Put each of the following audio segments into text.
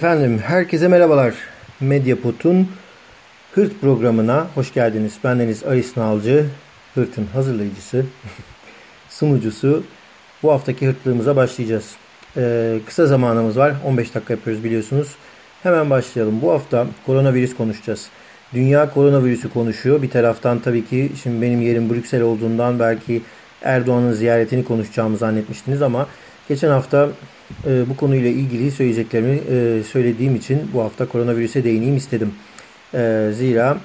Efendim herkese merhabalar. Medyapod'un Hırt programına hoş geldiniz. Bendeniz Aris Nalcı, Hırt'ın hazırlayıcısı, sunucusu. Bu haftaki Hırtlığımıza başlayacağız. Ee, kısa zamanımız var. 15 dakika yapıyoruz biliyorsunuz. Hemen başlayalım. Bu hafta koronavirüs konuşacağız. Dünya koronavirüsü konuşuyor. Bir taraftan tabii ki şimdi benim yerim Brüksel olduğundan belki Erdoğan'ın ziyaretini konuşacağımı zannetmiştiniz ama geçen hafta e, bu konuyla ilgili söyleyeceklerimi e, söylediğim için bu hafta koronavirüse değineyim istedim. E, zira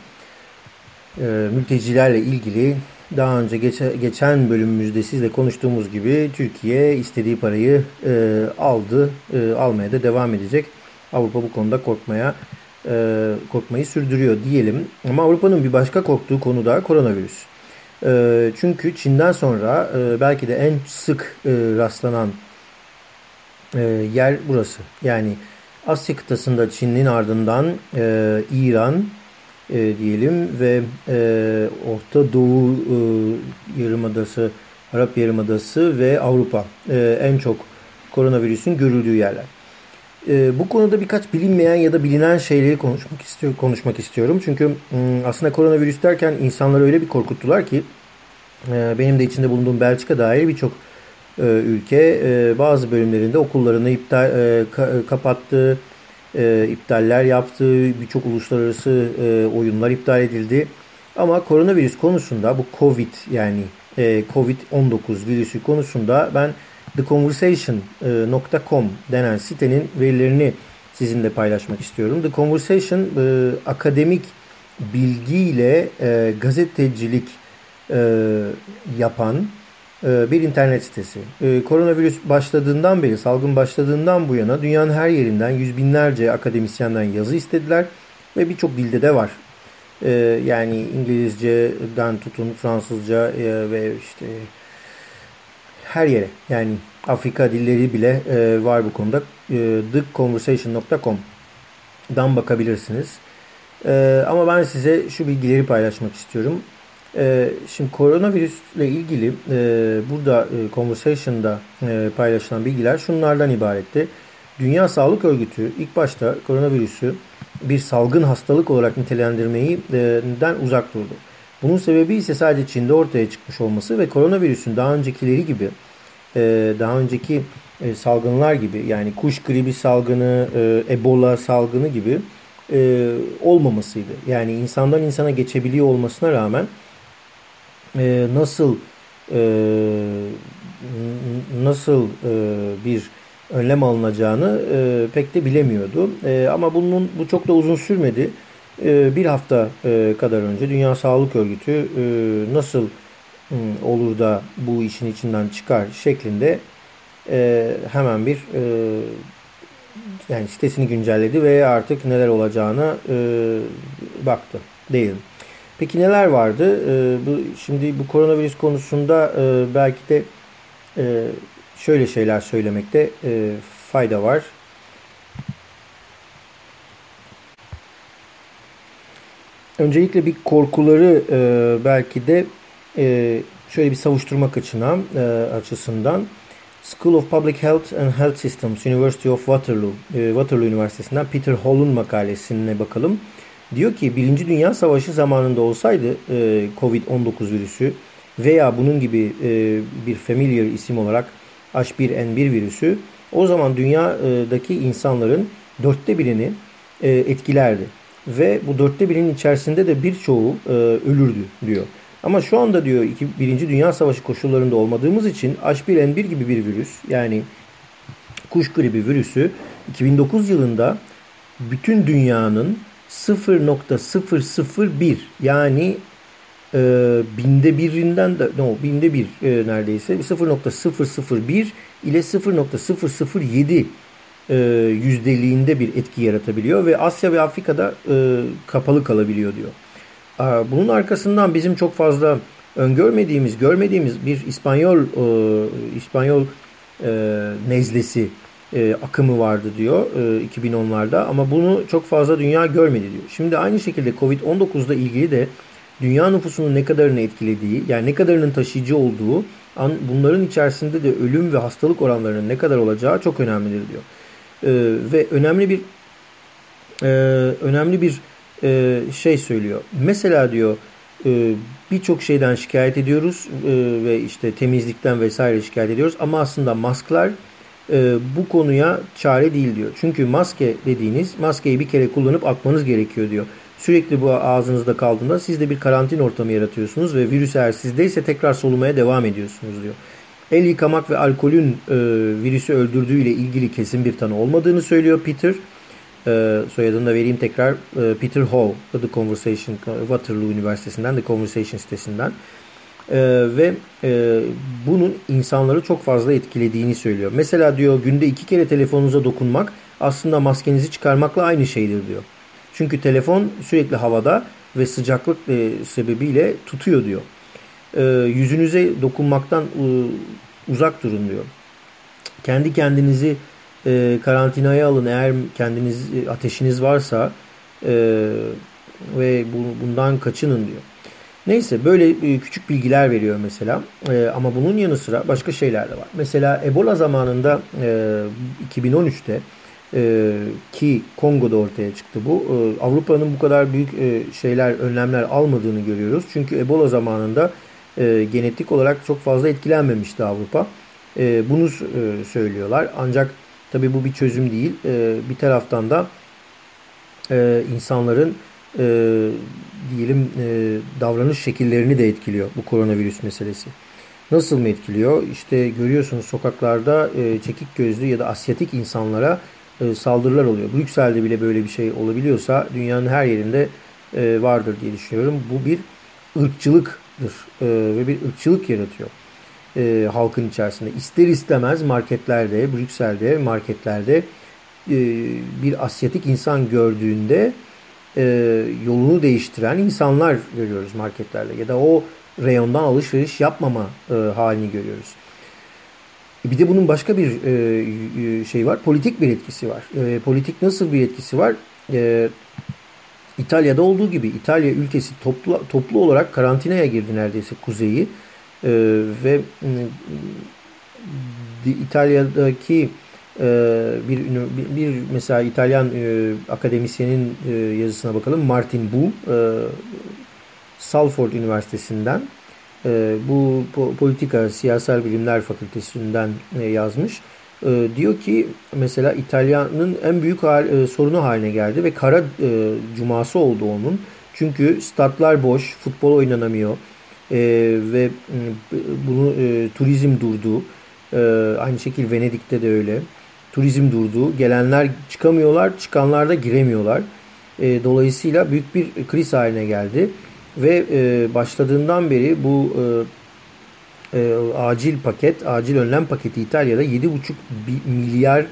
e, mültecilerle ilgili daha önce geçe, geçen bölümümüzde sizle konuştuğumuz gibi Türkiye istediği parayı e, aldı, e, almaya da devam edecek. Avrupa bu konuda korkmaya e, korkmayı sürdürüyor diyelim. Ama Avrupa'nın bir başka korktuğu konu da koronavirüs. E, çünkü Çin'den sonra e, belki de en sık e, rastlanan e, yer burası. Yani Asya kıtasında Çin'in ardından e, İran e, diyelim ve e, Orta Doğu e, Yarımadası, Arap Yarımadası ve Avrupa e, en çok koronavirüsün görüldüğü yerler. E, bu konuda birkaç bilinmeyen ya da bilinen şeyleri konuşmak istiyor konuşmak istiyorum. Çünkü aslında koronavirüs derken insanları öyle bir korkuttular ki e, benim de içinde bulunduğum Belçika dair birçok ülke e, bazı bölümlerinde okullarını iptal e, ka, kapattı, e, iptaller yaptı, birçok uluslararası e, oyunlar iptal edildi. Ama koronavirüs konusunda bu Covid yani e, Covid-19 virüsü konusunda ben theconversation.com denen sitenin verilerini sizinle paylaşmak istiyorum. The Conversation e, akademik bilgiyle e, gazetecilik e, yapan e, bir internet sitesi. E, koronavirüs başladığından beri, salgın başladığından bu yana dünyanın her yerinden yüz binlerce akademisyenden yazı istediler ve birçok dilde de var. E, yani İngilizce'den tutun Fransızca ve işte her yere yani Afrika dilleri bile var bu konuda. theconversation.com'dan bakabilirsiniz. Ama ben size şu bilgileri paylaşmak istiyorum. E, şimdi koronavirüsle ilgili e, burada e, Conversation'da e, paylaşılan bilgiler şunlardan ibaretti. Dünya Sağlık Örgütü ilk başta koronavirüsü bir salgın hastalık olarak nitelendirmeyinden uzak durdu. Bunun sebebi ise sadece Çin'de ortaya çıkmış olması ve koronavirüsün daha öncekileri gibi daha önceki salgınlar gibi yani kuş gribi salgını, Ebola salgını gibi olmamasıydı. Yani insandan insana geçebiliyor olmasına rağmen e, nasıl e, nasıl e, bir önlem alınacağını e, pek de bilemiyordu. E, ama bunun bu çok da uzun sürmedi. E, bir hafta e, kadar önce Dünya Sağlık Örgütü e, nasıl olur da bu işin içinden çıkar şeklinde e, hemen bir e, yani sitesini güncelledi ve artık neler olacağına e, baktı diyelim. Peki neler vardı? E, bu, şimdi bu koronavirüs konusunda e, belki de e, şöyle şeyler söylemekte e, fayda var. Öncelikle bir korkuları e, belki de e, şöyle bir savuşturmak açına, e, açısından School of Public Health and Health Systems, University of Waterloo, e, Waterloo Üniversitesi'nden Peter Hall'un makalesine bakalım. Diyor ki Birinci Dünya Savaşı zamanında olsaydı e, Covid-19 virüsü veya bunun gibi e, bir familiar isim olarak H1N1 virüsü o zaman dünyadaki insanların dörtte birini e, etkilerdi. Ve bu dörtte birinin içerisinde de birçoğu e, ölürdü diyor. Ama şu anda diyor iki, Birinci Dünya Savaşı koşullarında olmadığımız için H1N1 gibi bir virüs yani kuş gribi virüsü 2009 yılında bütün dünyanın 0.001 yani e, binde birinden de no, binde bir e, neredeyse 0.001 ile 0.007 e, yüzdeliğinde bir etki yaratabiliyor ve Asya ve Afrika'da e, kapalı kalabiliyor diyor. E, bunun arkasından bizim çok fazla öngörmediğimiz, görmediğimiz bir İspanyol e, İspanyol e, nezlesi e, akımı vardı diyor e, 2010'larda ama bunu çok fazla dünya görmedi diyor. Şimdi aynı şekilde Covid-19'da ilgili de dünya nüfusunun ne kadarını etkilediği yani ne kadarının taşıyıcı olduğu bunların içerisinde de ölüm ve hastalık oranlarının ne kadar olacağı çok önemlidir diyor. E, ve önemli bir e, önemli bir e, şey söylüyor. Mesela diyor e, birçok şeyden şikayet ediyoruz e, ve işte temizlikten vesaire şikayet ediyoruz ama aslında masklar e, bu konuya çare değil diyor. Çünkü maske dediğiniz maskeyi bir kere kullanıp atmanız gerekiyor diyor. Sürekli bu ağzınızda kaldığında siz de bir karantin ortamı yaratıyorsunuz ve virüs eğer sizdeyse tekrar solumaya devam ediyorsunuz diyor. El yıkamak ve alkolün e, virüsü öldürdüğüyle ilgili kesin bir tanı olmadığını söylüyor Peter. E, soyadını da vereyim tekrar. E, Peter Hall, The Conversation, Waterloo Üniversitesi'nden, The Conversation sitesinden. E, ve e, bunun insanları çok fazla etkilediğini söylüyor. Mesela diyor günde iki kere telefonunuza dokunmak aslında maskenizi çıkarmakla aynı şeydir diyor. Çünkü telefon sürekli havada ve sıcaklık e, sebebiyle tutuyor diyor. E, yüzünüze dokunmaktan e, uzak durun diyor. Kendi kendinizi e, karantinaya alın eğer kendiniz e, ateşiniz varsa e, ve bu, bundan kaçının diyor. Neyse böyle e, küçük bilgiler veriyor mesela e, ama bunun yanı sıra başka şeyler de var. Mesela Ebola zamanında e, 2013'te e, ki Kongo'da ortaya çıktı bu. E, Avrupa'nın bu kadar büyük e, şeyler, önlemler almadığını görüyoruz. Çünkü Ebola zamanında e, genetik olarak çok fazla etkilenmemişti Avrupa. E, bunu e, söylüyorlar. Ancak tabii bu bir çözüm değil. E, bir taraftan da e, insanların e, diyelim e, davranış şekillerini de etkiliyor bu koronavirüs meselesi. Nasıl mı etkiliyor? İşte görüyorsunuz sokaklarda e, çekik gözlü ya da asyatik insanlara e, saldırılar oluyor. Brüksel'de bile böyle bir şey olabiliyorsa dünyanın her yerinde e, vardır diye düşünüyorum. Bu bir ırkçılıktır e, ve bir ırkçılık yaratıyor e, halkın içerisinde. İster istemez marketlerde, Brüksel'de marketlerde e, bir asyatik insan gördüğünde e, yolunu değiştiren insanlar görüyoruz marketlerde ya da o reyondan alışveriş yapmama e, halini görüyoruz. Bir de bunun başka bir e, şey var. Politik bir etkisi var. E, politik nasıl bir etkisi var? E, İtalya'da olduğu gibi İtalya ülkesi toplu, toplu olarak karantinaya girdi neredeyse kuzeyi. E, ve e, İtalya'daki e, bir, bir mesela İtalyan e, akademisyenin e, yazısına bakalım. Martin Bu e, Salford Üniversitesi'nden bu politika siyasal bilimler fakültesinden yazmış. Diyor ki mesela İtalya'nın en büyük hal, sorunu haline geldi ve kara cuması oldu onun. Çünkü statlar boş, futbol oynanamıyor ve bunu turizm durdu. aynı şekilde Venedik'te de öyle. Turizm durdu. Gelenler çıkamıyorlar, çıkanlar da giremiyorlar. dolayısıyla büyük bir kriz haline geldi. Ve e, başladığından beri bu e, e, acil paket, acil önlem paketi İtalya'da 7,5 milyar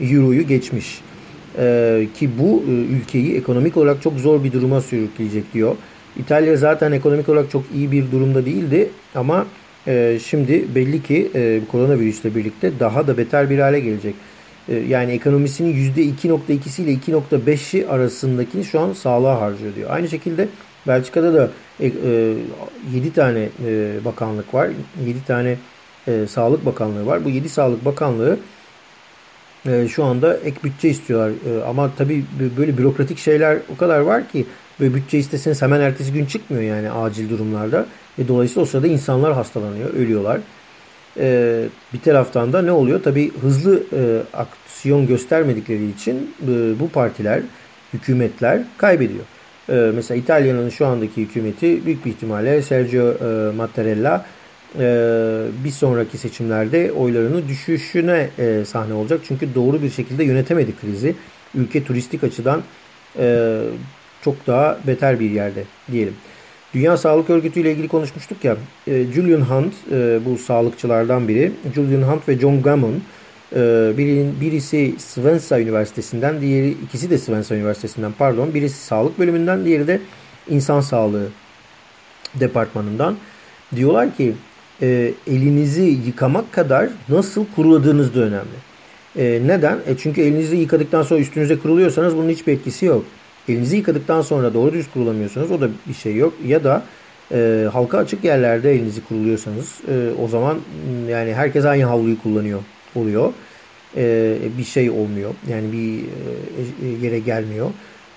euroyu geçmiş. E, ki bu e, ülkeyi ekonomik olarak çok zor bir duruma sürükleyecek diyor. İtalya zaten ekonomik olarak çok iyi bir durumda değildi ama e, şimdi belli ki e, koronavirüsle birlikte daha da beter bir hale gelecek. E, yani ekonomisinin %2.2'si ile 2.5'i arasındakini şu an sağlığa harcıyor diyor. Aynı şekilde Belçika'da da e, e, 7 tane e, bakanlık var. 7 tane e, Sağlık Bakanlığı var. Bu 7 Sağlık Bakanlığı e, şu anda ek bütçe istiyorlar. E, ama tabii böyle bürokratik şeyler o kadar var ki böyle bütçe isteseniz hemen ertesi gün çıkmıyor yani acil durumlarda. E, dolayısıyla o sırada insanlar hastalanıyor, ölüyorlar. E, bir taraftan da ne oluyor? Tabii hızlı e, aksiyon göstermedikleri için e, bu partiler, hükümetler kaybediyor. Ee, mesela İtalya'nın şu andaki hükümeti büyük bir ihtimalle Sergio e, Mattarella e, bir sonraki seçimlerde oylarını düşüşüne e, sahne olacak. Çünkü doğru bir şekilde yönetemedi krizi. Ülke turistik açıdan e, çok daha beter bir yerde diyelim. Dünya Sağlık Örgütü ile ilgili konuşmuştuk ya. E, Julian Hunt e, bu sağlıkçılardan biri. Julian Hunt ve John Gammon birinin, birisi Svensa Üniversitesi'nden, diğeri ikisi de Svensa Üniversitesi'nden pardon. Birisi sağlık bölümünden, diğeri de insan sağlığı departmanından. Diyorlar ki e, elinizi yıkamak kadar nasıl kuruladığınız da önemli. E, neden? E çünkü elinizi yıkadıktan sonra üstünüze kuruluyorsanız bunun hiçbir etkisi yok. Elinizi yıkadıktan sonra doğru düz kurulamıyorsanız o da bir şey yok. Ya da e, halka açık yerlerde elinizi kuruluyorsanız e, o zaman yani herkes aynı havluyu kullanıyor oluyor. E, bir şey olmuyor. Yani bir e, yere gelmiyor.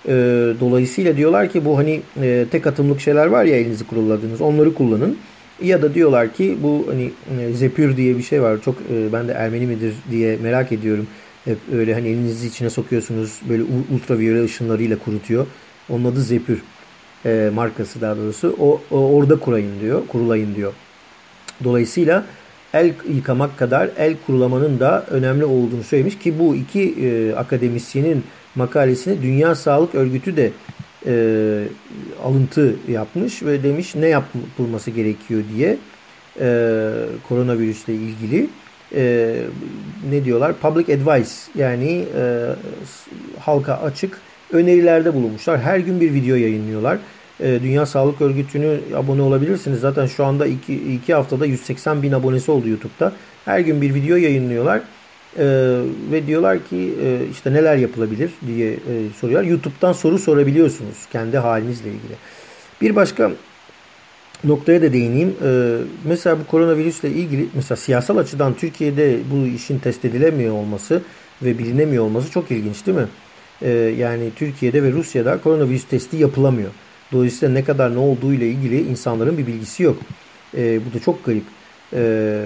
E, dolayısıyla diyorlar ki bu hani e, tek atımlık şeyler var ya elinizi kuruladığınız onları kullanın. Ya da diyorlar ki bu hani e, zepür diye bir şey var. Çok e, ben de Ermeni midir diye merak ediyorum. Hep öyle hani elinizi içine sokuyorsunuz böyle ultraviyole ışınlarıyla kurutuyor. Onun adı zepür e, markası daha doğrusu. O, o orada kurayın diyor, kurulayın diyor. Dolayısıyla el yıkamak kadar el kurulamanın da önemli olduğunu söylemiş ki bu iki e, akademisyenin makalesini Dünya Sağlık Örgütü de e, alıntı yapmış ve demiş ne yapılması gerekiyor diye e, koronavirüsle ilgili e, ne diyorlar public advice yani e, halka açık önerilerde bulunmuşlar. Her gün bir video yayınlıyorlar. E, Dünya Sağlık Örgütü'nü abone olabilirsiniz. Zaten şu anda 2 iki haftada 180 bin abonesi oldu YouTube'da. Her gün bir video yayınlıyorlar. E, ve diyorlar ki e, işte neler yapılabilir diye e, soruyorlar. YouTube'dan soru sorabiliyorsunuz kendi halinizle ilgili. Bir başka noktaya da değineyim. E, mesela bu koronavirüsle ilgili mesela siyasal açıdan Türkiye'de bu işin test edilemiyor olması ve bilinemiyor olması çok ilginç değil mi? E, yani Türkiye'de ve Rusya'da koronavirüs testi yapılamıyor. Dolayısıyla ne kadar ne olduğu ile ilgili insanların bir bilgisi yok. E, bu da çok garip e,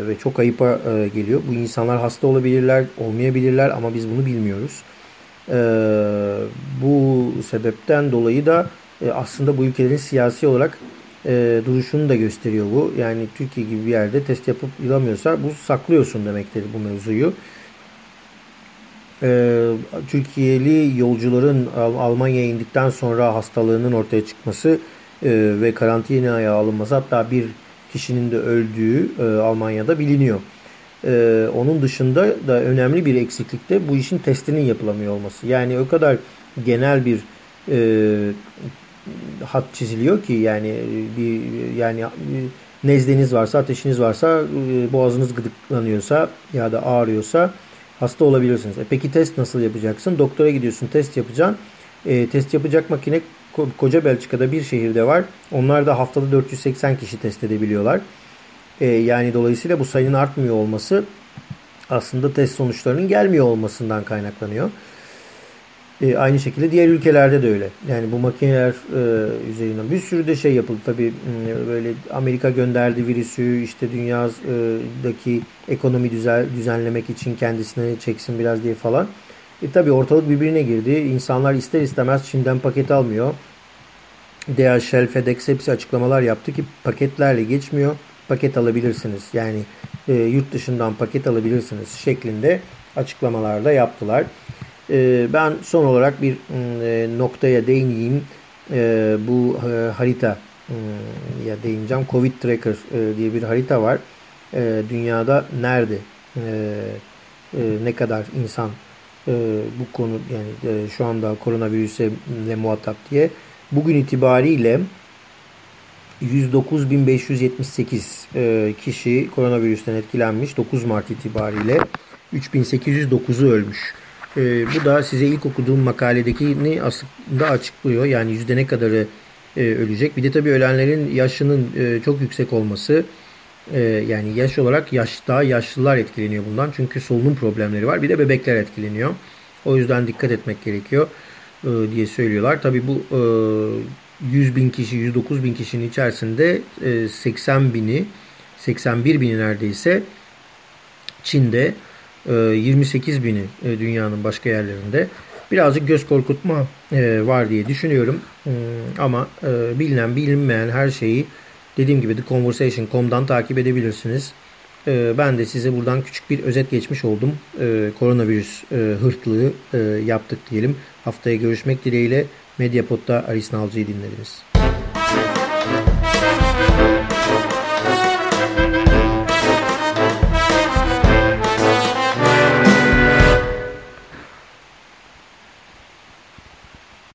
ve çok ayıpa e, geliyor. Bu insanlar hasta olabilirler, olmayabilirler ama biz bunu bilmiyoruz. E, bu sebepten dolayı da e, aslında bu ülkelerin siyasi olarak e, duruşunu da gösteriyor bu. Yani Türkiye gibi bir yerde test yapıp yapılamıyorsa bu saklıyorsun demektir bu mevzuyu. E, Türkiye'li yolcuların Almanya'ya indikten sonra hastalığının ortaya çıkması e, ve karantinaya alınması hatta bir kişinin de öldüğü e, Almanya'da biliniyor. E, onun dışında da önemli bir eksiklik de bu işin testinin yapılamıyor olması. Yani o kadar genel bir hat çiziliyor ki yani bir yani nezdeniz varsa, ateşiniz varsa, boğazınız gıdıklanıyorsa ya da ağrıyorsa hasta olabilirsiniz. E peki test nasıl yapacaksın? Doktora gidiyorsun, test yapacaksın. E, test yapacak makine koca Belçika'da bir şehirde var. Onlar da haftada 480 kişi test edebiliyorlar. E, yani dolayısıyla bu sayının artmıyor olması aslında test sonuçlarının gelmiyor olmasından kaynaklanıyor. E, aynı şekilde diğer ülkelerde de öyle. Yani bu makineler e, üzerinden bir sürü de şey yapıldı. Tabii e, böyle Amerika gönderdi virüsü işte dünyadaki ekonomi düzel, düzenlemek için kendisine çeksin biraz diye falan. E tabi ortalık birbirine girdi. İnsanlar ister istemez Çin'den paket almıyor. DHL, FedEx hepsi açıklamalar yaptı ki paketlerle geçmiyor. Paket alabilirsiniz. Yani e, yurt dışından paket alabilirsiniz şeklinde açıklamalar da yaptılar. E, ben son olarak bir e, noktaya değineyim. E, bu e, harita e, ya değineceğim. Covid Tracker e, diye bir harita var. Dünyada nerede ne kadar insan bu konu yani şu anda koronavirüse muhatap diye bugün itibariyle 109.578 e, kişi koronavirüsten etkilenmiş. 9 Mart itibariyle 3809'u ölmüş. E, bu da size ilk okuduğum makaledekini aslında açıklıyor. Yani yüzde ne kadarı e, ölecek. Bir de tabii ölenlerin yaşının e, çok yüksek olması e, yani yaş olarak yaş daha yaşlılar etkileniyor bundan. Çünkü solunum problemleri var. Bir de bebekler etkileniyor. O yüzden dikkat etmek gerekiyor e, diye söylüyorlar. Tabii bu e, 100 bin kişi, 109 bin kişinin içerisinde e, 80 bini, 81 bini neredeyse Çin'de, 28 bini e, dünyanın başka yerlerinde. Birazcık göz korkutma e, var diye düşünüyorum. E, ama e, bilinen bilinmeyen her şeyi dediğim gibi TheConversation.com'dan takip edebilirsiniz. E, ben de size buradan küçük bir özet geçmiş oldum. Koronavirüs hırtlığı yaptık diyelim. Haftaya görüşmek dileğiyle Medyapod'da Aris Nalcı'yı dinlediniz.